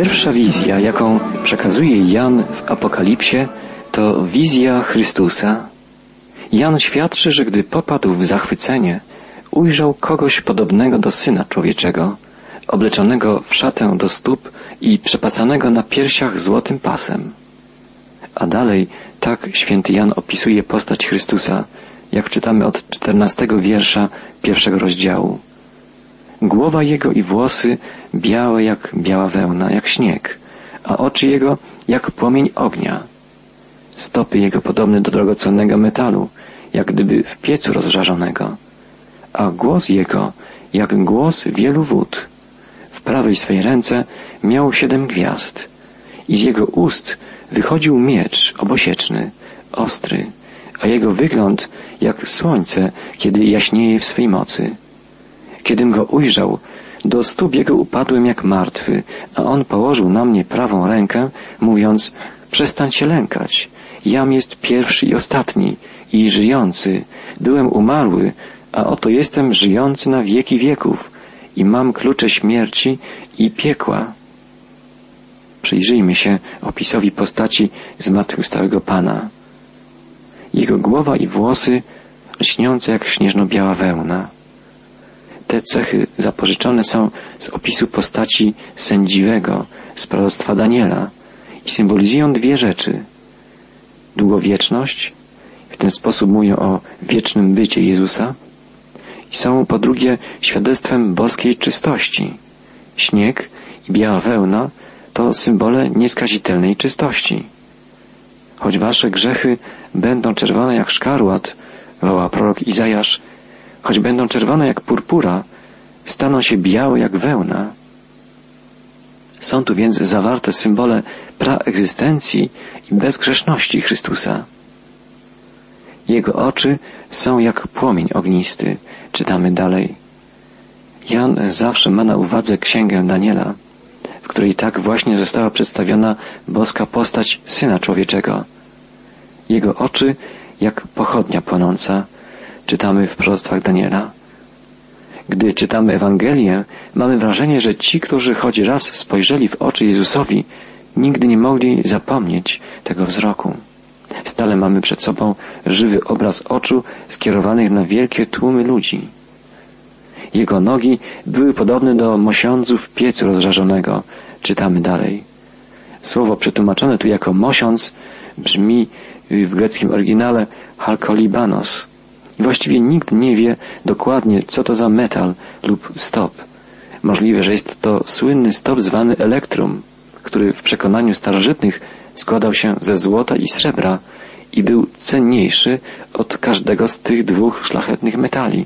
Pierwsza wizja, jaką przekazuje Jan w Apokalipsie, to wizja Chrystusa. Jan świadczy, że gdy popadł w zachwycenie, ujrzał kogoś podobnego do Syna Człowieczego, obleczonego w szatę do stóp i przepasanego na piersiach złotym pasem. A dalej tak święty Jan opisuje postać Chrystusa, jak czytamy od czternastego wiersza pierwszego rozdziału. Głowa jego i włosy białe jak biała wełna, jak śnieg, a oczy jego jak płomień ognia. Stopy jego podobne do drogocennego metalu, jak gdyby w piecu rozżarzonego, a głos jego jak głos wielu wód. W prawej swej ręce miał siedem gwiazd i z jego ust wychodził miecz obosieczny, ostry, a jego wygląd jak słońce, kiedy jaśnieje w swej mocy. Kiedym go ujrzał, do stóp jego upadłem jak martwy, a on położył na mnie prawą rękę, mówiąc, przestań się lękać. Jam jest pierwszy i ostatni i żyjący. Byłem umarły, a oto jestem żyjący na wieki wieków i mam klucze śmierci i piekła. Przyjrzyjmy się opisowi postaci zmartwychwstałego Pana. Jego głowa i włosy lśniące jak śnieżno-biała wełna. Te cechy zapożyczone są z opisu postaci sędziwego z proroctwa Daniela i symbolizują dwie rzeczy. Długowieczność, w ten sposób mówią o wiecznym bycie Jezusa i są po drugie świadectwem boskiej czystości. Śnieg i biała wełna to symbole nieskazitelnej czystości. Choć wasze grzechy będą czerwone jak szkarłat, woła prorok Izajasz, choć będą czerwone jak purpura, staną się białe jak wełna. Są tu więc zawarte symbole praegzystencji i bezgrzeszności Chrystusa. Jego oczy są jak płomień ognisty, czytamy dalej. Jan zawsze ma na uwadze księgę Daniela, w której tak właśnie została przedstawiona boska postać Syna Człowieczego. Jego oczy jak pochodnia płonąca, czytamy w proroctwach Daniela. Gdy czytamy Ewangelię, mamy wrażenie, że ci, którzy choć raz spojrzeli w oczy Jezusowi, nigdy nie mogli zapomnieć tego wzroku. Stale mamy przed sobą żywy obraz oczu skierowanych na wielkie tłumy ludzi. Jego nogi były podobne do mosiądzów piecu rozżarzonego. Czytamy dalej. Słowo przetłumaczone tu jako mosiąc brzmi w greckim oryginale halkolibanos. I właściwie nikt nie wie dokładnie, co to za metal lub stop. Możliwe, że jest to słynny stop zwany elektrum, który w przekonaniu starożytnych składał się ze złota i srebra i był cenniejszy od każdego z tych dwóch szlachetnych metali.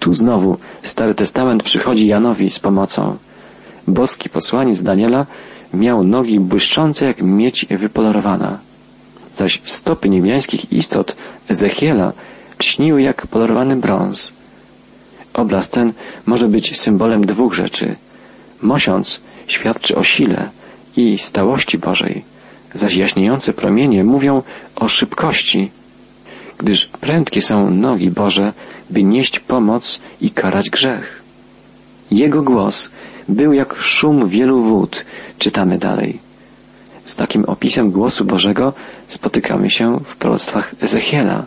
Tu znowu Stary Testament przychodzi Janowi z pomocą. Boski posłaniec Daniela miał nogi błyszczące jak miedź wypolerowana, zaś stopy niebiańskich istot Ezechiela lśniły jak polerowany brąz. Obraz ten może być symbolem dwóch rzeczy. Mosiąc świadczy o sile i stałości Bożej, zaś jaśniejące promienie mówią o szybkości, gdyż prędkie są nogi Boże, by nieść pomoc i karać grzech. Jego głos był jak szum wielu wód, czytamy dalej. Z takim opisem głosu Bożego spotykamy się w proroctwach Ezechiela.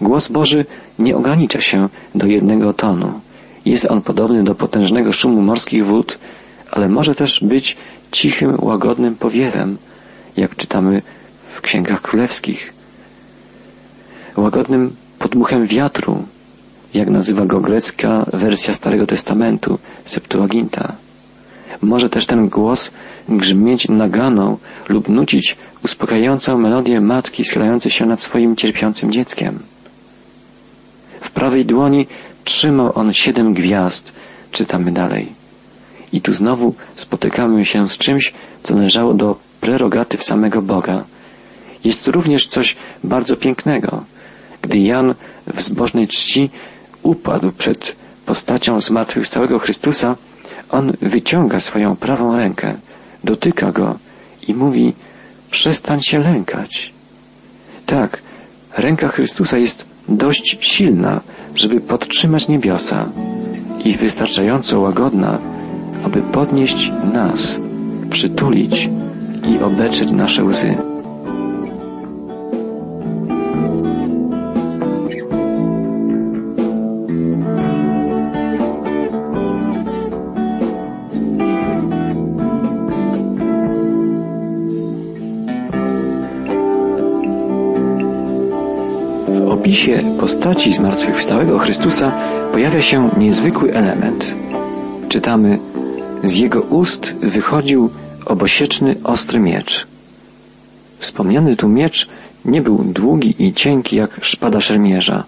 Głos Boży nie ogranicza się do jednego tonu. Jest on podobny do potężnego szumu morskich wód, ale może też być cichym, łagodnym powiewem, jak czytamy w księgach królewskich. Łagodnym podmuchem wiatru, jak nazywa go grecka wersja Starego Testamentu, Septuaginta. Może też ten głos grzmieć naganą lub nucić uspokajającą melodię matki schylającej się nad swoim cierpiącym dzieckiem. Prawej dłoni trzymał on siedem gwiazd, czytamy dalej. I tu znowu spotykamy się z czymś, co należało do prerogatyw samego Boga. Jest tu również coś bardzo pięknego. Gdy Jan w zbożnej czci upadł przed postacią zmartwychwstałego Chrystusa, on wyciąga swoją prawą rękę, dotyka go i mówi, przestań się lękać. Tak, ręka Chrystusa jest dość silna, żeby podtrzymać niebiosa i wystarczająco łagodna, aby podnieść nas, przytulić i obetrzeć nasze łzy. Opisie postaci zmartwychwstałego Chrystusa pojawia się niezwykły element. Czytamy, z jego ust wychodził obosieczny ostry miecz. Wspomniany tu miecz nie był długi i cienki jak szpada szermierza.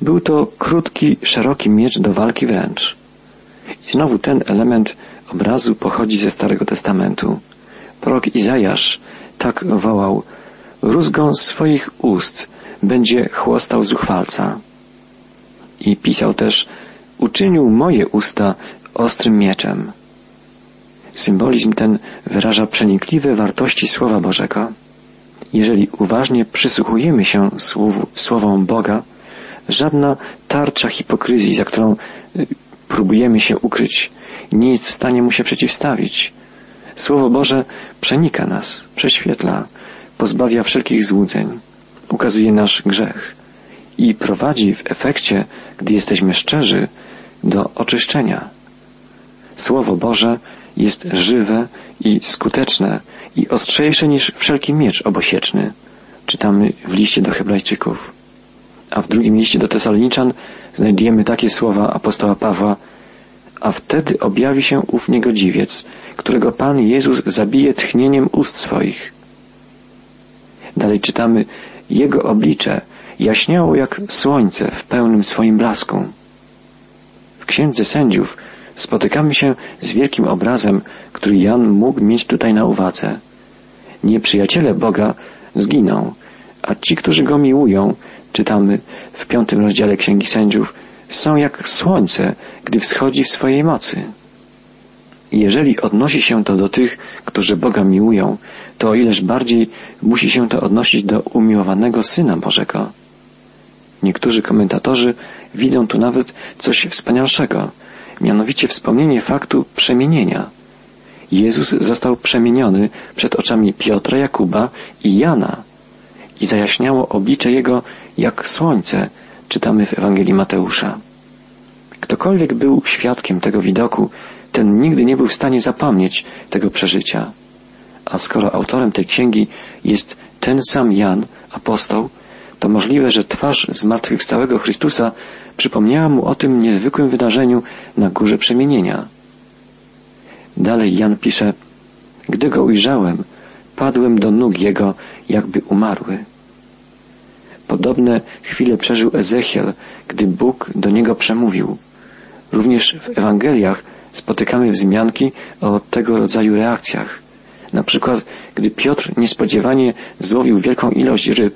Był to krótki, szeroki miecz do walki wręcz. I znowu ten element obrazu pochodzi ze Starego Testamentu. Prorok Izajasz tak wołał, rózgą swoich ust będzie chłostał zuchwalca. I pisał też, uczynił moje usta ostrym mieczem. Symbolizm ten wyraża przenikliwe wartości Słowa Bożego. Jeżeli uważnie przysłuchujemy się słów, słowom Boga, żadna tarcza hipokryzji, za którą y, próbujemy się ukryć, nie jest w stanie mu się przeciwstawić. Słowo Boże przenika nas, prześwietla, pozbawia wszelkich złudzeń ukazuje nasz grzech i prowadzi w efekcie, gdy jesteśmy szczerzy, do oczyszczenia. Słowo Boże jest żywe i skuteczne i ostrzejsze niż wszelki miecz obosieczny. Czytamy w liście do Hebrajczyków. A w drugim liście do Tesaloniczan znajdujemy takie słowa apostoła Pawła a wtedy objawi się ów niegodziwiec, którego Pan Jezus zabije tchnieniem ust swoich. Dalej czytamy, jego oblicze jaśniało jak słońce w pełnym swoim blasku. W Księdze Sędziów spotykamy się z wielkim obrazem, który Jan mógł mieć tutaj na uwadze. Nieprzyjaciele Boga zginą, a ci, którzy Go miłują, czytamy w piątym rozdziale Księgi Sędziów, są jak słońce, gdy wschodzi w swojej mocy. Jeżeli odnosi się to do tych, którzy Boga miłują, to ileż bardziej musi się to odnosić do umiłowanego Syna Bożego. Niektórzy komentatorzy widzą tu nawet coś wspanialszego, mianowicie wspomnienie faktu przemienienia. Jezus został przemieniony przed oczami Piotra, Jakuba i Jana i zajaśniało oblicze Jego jak słońce, czytamy w Ewangelii Mateusza. Ktokolwiek był świadkiem tego widoku, ten nigdy nie był w stanie zapomnieć tego przeżycia. A skoro autorem tej księgi jest ten sam Jan, apostoł, to możliwe, że twarz zmartwychwstałego Chrystusa przypomniała mu o tym niezwykłym wydarzeniu na górze przemienienia. Dalej Jan pisze, gdy go ujrzałem, padłem do nóg jego, jakby umarły. Podobne chwile przeżył Ezechiel, gdy Bóg do niego przemówił. Również w Ewangeliach spotykamy wzmianki o tego rodzaju reakcjach. Na przykład, gdy Piotr niespodziewanie złowił wielką ilość ryb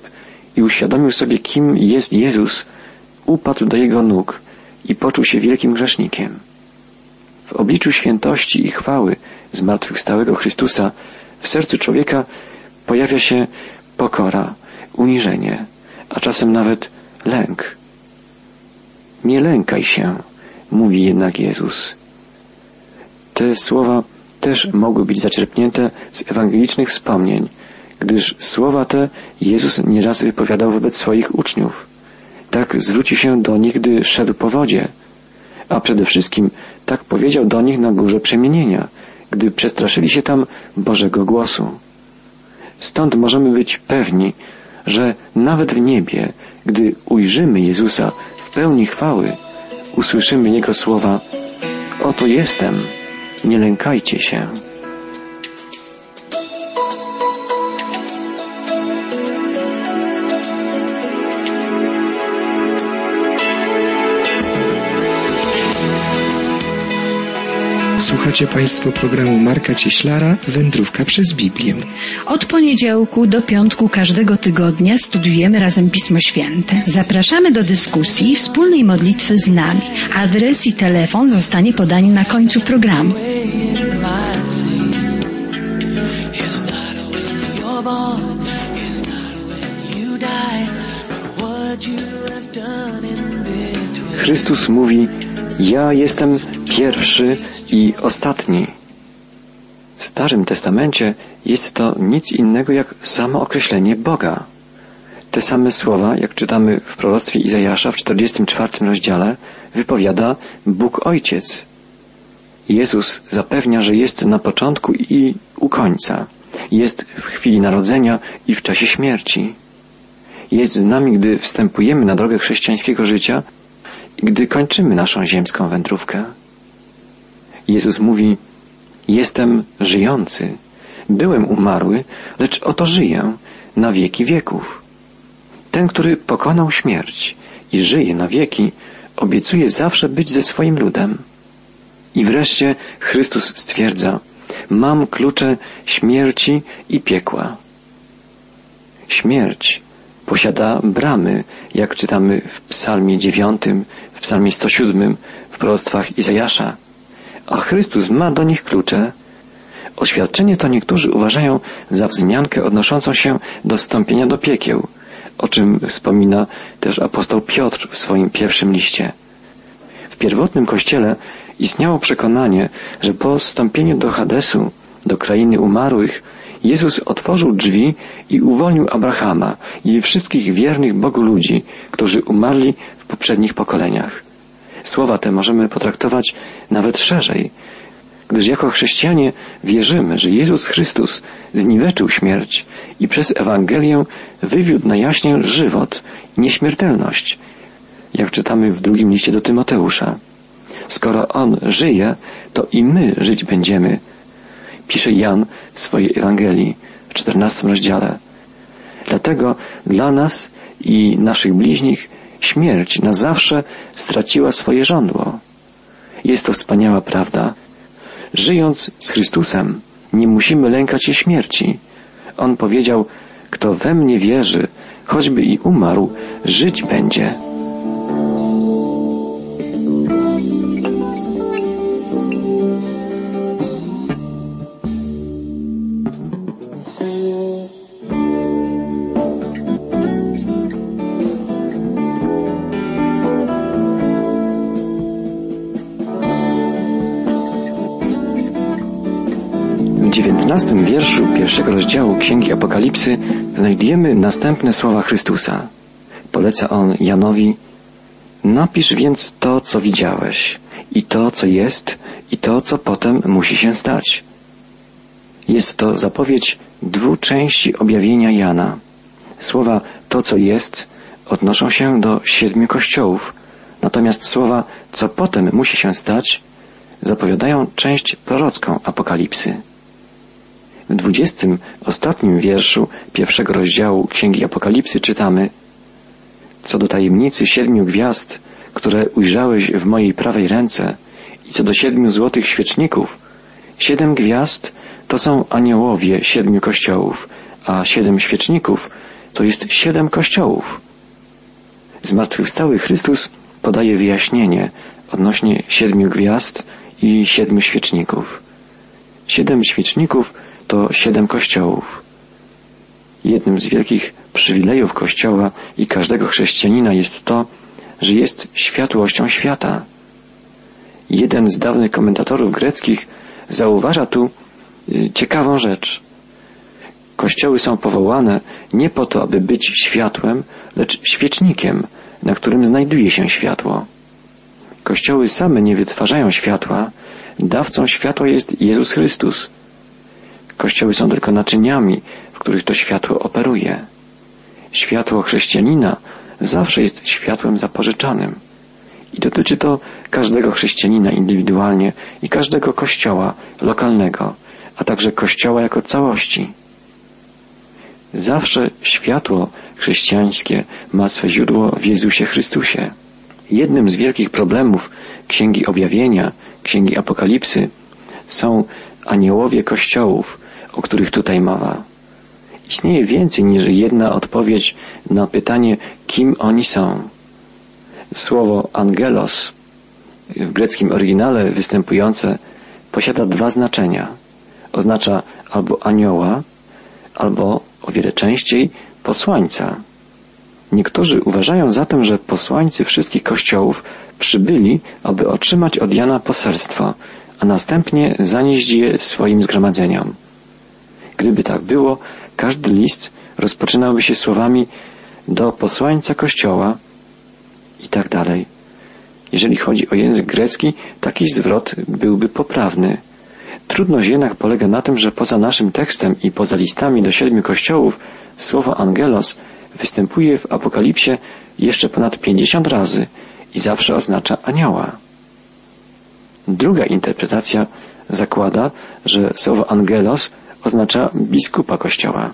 i uświadomił sobie, kim jest Jezus, upadł do jego nóg i poczuł się wielkim grzesznikiem. W obliczu świętości i chwały zmartwychwstałego Chrystusa w sercu człowieka pojawia się pokora, uniżenie, a czasem nawet lęk. Nie lękaj się, mówi jednak Jezus. Te słowa też mogły być zaczerpnięte z ewangelicznych wspomnień, gdyż słowa te Jezus nieraz wypowiadał wobec swoich uczniów. Tak zwrócił się do nich, gdy szedł po wodzie, a przede wszystkim tak powiedział do nich na górze przemienienia, gdy przestraszyli się tam Bożego głosu. Stąd możemy być pewni, że nawet w niebie, gdy ujrzymy Jezusa w pełni chwały, usłyszymy Jego słowa Oto jestem, nie lękajcie się. Słuchacie Państwo programu Marka Cieślara Wędrówka przez Biblię. Od poniedziałku do piątku każdego tygodnia studiujemy razem Pismo Święte. Zapraszamy do dyskusji i wspólnej modlitwy z nami. Adres i telefon zostanie podany na końcu programu. Chrystus mówi, ja jestem pierwszy i ostatni. W Starym Testamencie jest to nic innego jak samo określenie Boga. Te same słowa, jak czytamy w proroctwie Izajasza w 44 rozdziale, wypowiada Bóg Ojciec. Jezus zapewnia, że jest na początku i u końca. Jest w chwili narodzenia i w czasie śmierci. Jest z nami, gdy wstępujemy na drogę chrześcijańskiego życia i gdy kończymy naszą ziemską wędrówkę. Jezus mówi, jestem żyjący. Byłem umarły, lecz oto żyję na wieki wieków. Ten, który pokonał śmierć i żyje na wieki, obiecuje zawsze być ze swoim ludem. I wreszcie Chrystus stwierdza, mam klucze śmierci i piekła. Śmierć posiada bramy, jak czytamy w psalmie dziewiątym, w psalmie 107, w proroctwach Izajasza. A Chrystus ma do nich klucze. Oświadczenie to niektórzy uważają za wzmiankę odnoszącą się do stąpienia do piekieł, o czym wspomina też apostoł Piotr w swoim pierwszym liście. W pierwotnym kościele istniało przekonanie, że po wstąpieniu do Hadesu, do krainy umarłych, Jezus otworzył drzwi i uwolnił Abrahama i wszystkich wiernych Bogu ludzi, którzy umarli w poprzednich pokoleniach. Słowa te możemy potraktować nawet szerzej, gdyż jako chrześcijanie wierzymy, że Jezus Chrystus zniweczył śmierć i przez Ewangelię wywiódł na jaśnie żywot, nieśmiertelność, jak czytamy w drugim liście do Tymoteusza. Skoro On żyje, to i my żyć będziemy, pisze Jan w swojej Ewangelii w czternastym rozdziale. Dlatego dla nas i naszych bliźnich śmierć na zawsze straciła swoje żądło. Jest to wspaniała prawda. Żyjąc z Chrystusem, nie musimy lękać się śmierci. On powiedział, kto we mnie wierzy, choćby i umarł, żyć będzie. Dziewiętnastym wierszu pierwszego rozdziału Księgi Apokalipsy znajdujemy następne słowa Chrystusa. Poleca on Janowi, napisz więc to, co widziałeś, i to, co jest, i to, co potem musi się stać. Jest to zapowiedź dwóch części objawienia Jana. Słowa to, co jest, odnoszą się do siedmiu kościołów, natomiast słowa, co potem musi się stać, zapowiadają część prorocką Apokalipsy. W dwudziestym, ostatnim wierszu pierwszego rozdziału Księgi Apokalipsy czytamy Co do tajemnicy siedmiu gwiazd, które ujrzałeś w mojej prawej ręce i co do siedmiu złotych świeczników, siedem gwiazd to są aniołowie siedmiu kościołów, a siedem świeczników to jest siedem kościołów. Zmartwychwstały Chrystus podaje wyjaśnienie odnośnie siedmiu gwiazd i siedmiu świeczników. Siedem świeczników to siedem kościołów. Jednym z wielkich przywilejów Kościoła i każdego chrześcijanina jest to, że jest światłością świata. Jeden z dawnych komentatorów greckich zauważa tu y, ciekawą rzecz. Kościoły są powołane nie po to, aby być światłem, lecz świecznikiem, na którym znajduje się światło. Kościoły same nie wytwarzają światła, dawcą światła jest Jezus Chrystus. Kościoły są tylko naczyniami, w których to światło operuje. Światło chrześcijanina zawsze jest światłem zapożyczanym. I dotyczy to każdego chrześcijanina indywidualnie i każdego kościoła lokalnego, a także kościoła jako całości. Zawsze światło chrześcijańskie ma swe źródło w Jezusie Chrystusie. Jednym z wielkich problemów Księgi Objawienia, Księgi Apokalipsy są aniołowie kościołów, o których tutaj mowa. Istnieje więcej niż jedna odpowiedź na pytanie, kim oni są. Słowo angelos w greckim oryginale występujące posiada dwa znaczenia. Oznacza albo anioła, albo o wiele częściej posłańca. Niektórzy uważają zatem, że posłańcy wszystkich kościołów przybyli, aby otrzymać od Jana poselstwo, a następnie zanieść je swoim zgromadzeniom. Gdyby tak było, każdy list rozpoczynałby się słowami do posłańca Kościoła i tak dalej. Jeżeli chodzi o język grecki, taki zwrot byłby poprawny. Trudność jednak polega na tym, że poza naszym tekstem i poza listami do siedmiu kościołów słowo angelos występuje w Apokalipsie jeszcze ponad pięćdziesiąt razy i zawsze oznacza anioła. Druga interpretacja zakłada, że słowo angelos oznacza biskupa kościoła.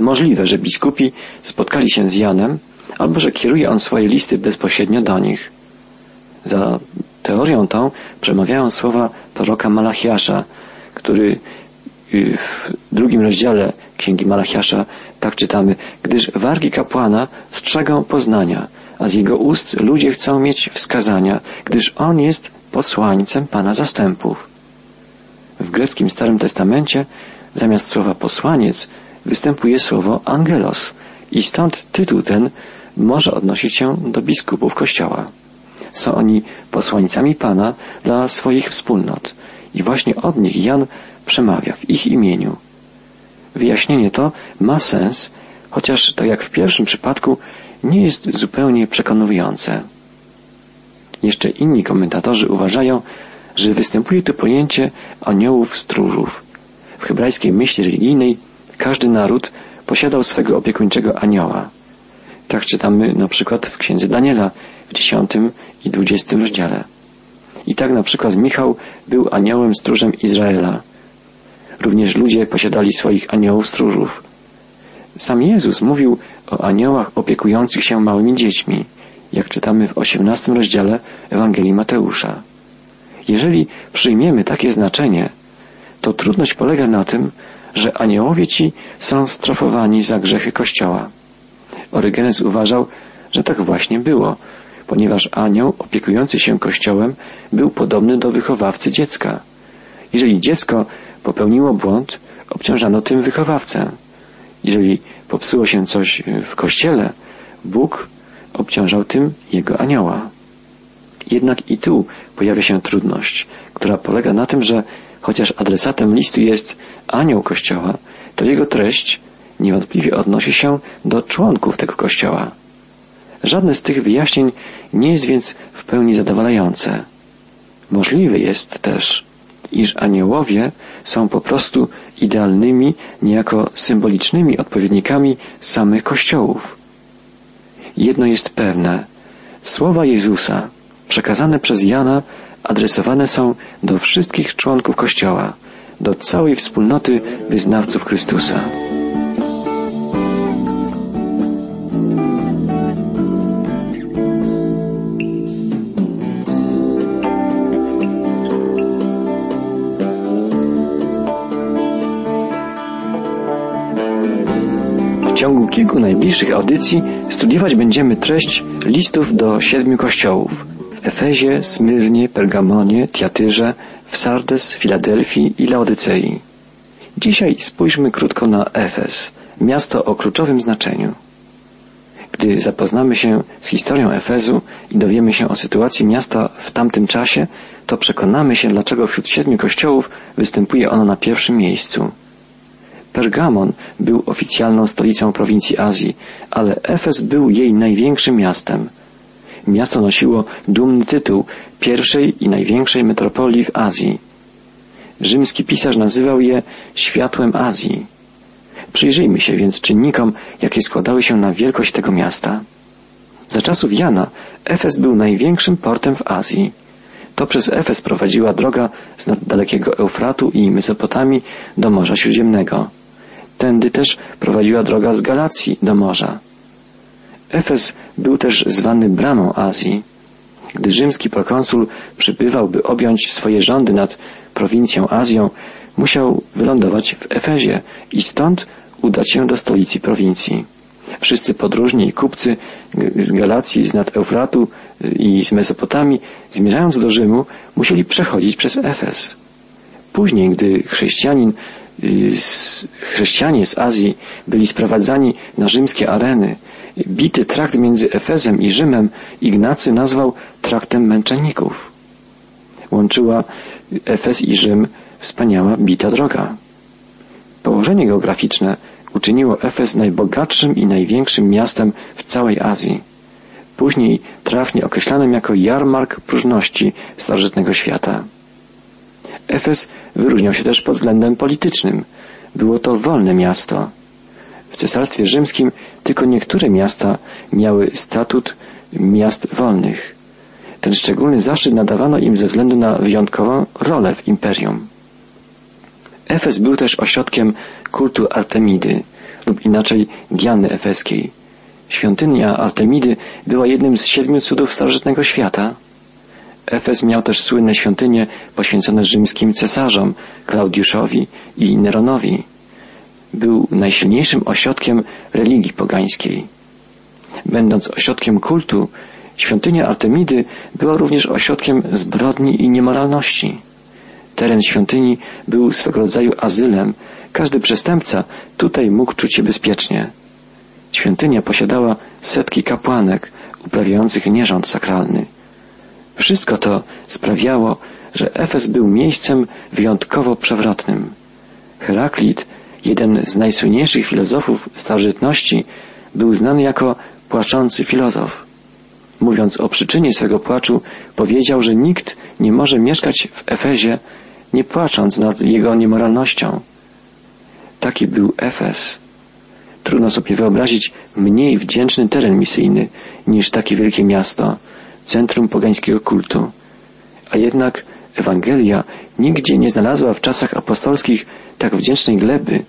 Możliwe, że biskupi spotkali się z Janem, albo że kieruje on swoje listy bezpośrednio do nich. Za teorią tą przemawiają słowa proroka Malachiasza, który y, w drugim rozdziale Księgi Malachiasza tak czytamy, gdyż wargi kapłana strzegą poznania, a z jego ust ludzie chcą mieć wskazania, gdyż on jest posłańcem Pana zastępów. W greckim Starym Testamencie zamiast słowa posłaniec występuje słowo angelos i stąd tytuł ten może odnosić się do biskupów Kościoła. Są oni posłańcami Pana dla swoich wspólnot i właśnie od nich Jan przemawia w ich imieniu. Wyjaśnienie to ma sens, chociaż tak jak w pierwszym przypadku nie jest zupełnie przekonujące. Jeszcze inni komentatorzy uważają, że występuje tu pojęcie aniołów stróżów. W hebrajskiej myśli religijnej każdy naród posiadał swego opiekuńczego anioła. Tak czytamy na przykład w księdze Daniela w dziesiątym i dwudziestym rozdziale. I tak na przykład Michał był aniołem stróżem Izraela. Również ludzie posiadali swoich aniołów stróżów. Sam Jezus mówił o aniołach opiekujących się małymi dziećmi, jak czytamy w osiemnastym rozdziale Ewangelii Mateusza. Jeżeli przyjmiemy takie znaczenie, to trudność polega na tym, że aniołowie ci są strofowani za grzechy Kościoła. Orygenes uważał, że tak właśnie było, ponieważ anioł opiekujący się Kościołem był podobny do wychowawcy dziecka. Jeżeli dziecko popełniło błąd, obciążano tym wychowawcę. Jeżeli popsuło się coś w Kościele, Bóg obciążał tym jego anioła. Jednak i tu pojawia się trudność, która polega na tym, że chociaż adresatem listu jest anioł Kościoła, to jego treść niewątpliwie odnosi się do członków tego Kościoła. Żadne z tych wyjaśnień nie jest więc w pełni zadowalające. Możliwe jest też, iż aniołowie są po prostu idealnymi, niejako symbolicznymi odpowiednikami samych kościołów. Jedno jest pewne. Słowa Jezusa, przekazane przez Jana, adresowane są do wszystkich członków Kościoła, do całej wspólnoty wyznawców Chrystusa. W ciągu kilku najbliższych audycji studiować będziemy treść listów do siedmiu kościołów w Efezie, Smyrnie, Pergamonie, Tiatyrze, w Sardes, Filadelfii i Laodycei. Dzisiaj spójrzmy krótko na Efes, miasto o kluczowym znaczeniu. Gdy zapoznamy się z historią Efezu i dowiemy się o sytuacji miasta w tamtym czasie, to przekonamy się, dlaczego wśród siedmiu kościołów występuje ono na pierwszym miejscu. Pergamon był oficjalną stolicą prowincji Azji, ale Efes był jej największym miastem. Miasto nosiło dumny tytuł pierwszej i największej metropolii w Azji. Rzymski pisarz nazywał je światłem Azji. Przyjrzyjmy się więc czynnikom, jakie składały się na wielkość tego miasta. Za czasów Jana Efes był największym portem w Azji. To przez Efes prowadziła droga z dalekiego Eufratu i Mesopotamii do Morza Śródziemnego. Tędy też prowadziła droga z Galacji do morza. Efes był też zwany bramą Azji. Gdy rzymski prokonsul przybywał, by objąć swoje rządy nad prowincją Azją, musiał wylądować w Efezie i stąd udać się do stolicy prowincji. Wszyscy podróżni i kupcy z Galacji, z nad Eufratu i z Mesopotamii, zmierzając do Rzymu, musieli przechodzić przez Efes. Później, gdy chrześcijanin chrześcijanie z Azji byli sprowadzani na rzymskie areny. Bity trakt między Efezem i Rzymem Ignacy nazwał traktem męczenników. łączyła Efes i Rzym wspaniała bita droga. Położenie geograficzne uczyniło Efes najbogatszym i największym miastem w całej Azji. Później trafnie określanym jako jarmark próżności starożytnego świata. Efes wyróżniał się też pod względem politycznym. Było to wolne miasto. Cesarstwie Rzymskim tylko niektóre miasta miały statut miast wolnych. Ten szczególny zaszczyt nadawano im ze względu na wyjątkową rolę w imperium. Efes był też ośrodkiem kultu Artemidy, lub inaczej Diany Efeskiej. Świątynia Artemidy była jednym z siedmiu cudów starożytnego świata. Efes miał też słynne świątynie poświęcone rzymskim cesarzom, Klaudiuszowi i Neronowi. Był najsilniejszym ośrodkiem religii pogańskiej. Będąc ośrodkiem kultu, świątynia Artemidy była również ośrodkiem zbrodni i niemoralności. Teren świątyni był swego rodzaju azylem. Każdy przestępca tutaj mógł czuć się bezpiecznie. Świątynia posiadała setki kapłanek uprawiających nierząd sakralny. Wszystko to sprawiało, że Efes był miejscem wyjątkowo przewrotnym. Heraklit, jeden z najsłynniejszych filozofów starożytności, był znany jako płaczący filozof. Mówiąc o przyczynie swego płaczu, powiedział, że nikt nie może mieszkać w Efezie, nie płacząc nad jego niemoralnością. Taki był Efes. Trudno sobie wyobrazić mniej wdzięczny teren misyjny niż takie wielkie miasto, centrum pogańskiego kultu. A jednak Ewangelia nigdzie nie znalazła w czasach apostolskich tak wdzięcznej gleby,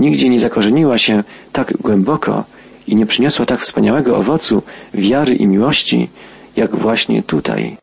nigdzie nie zakorzeniła się tak głęboko i nie przyniosła tak wspaniałego owocu wiary i miłości, jak właśnie tutaj.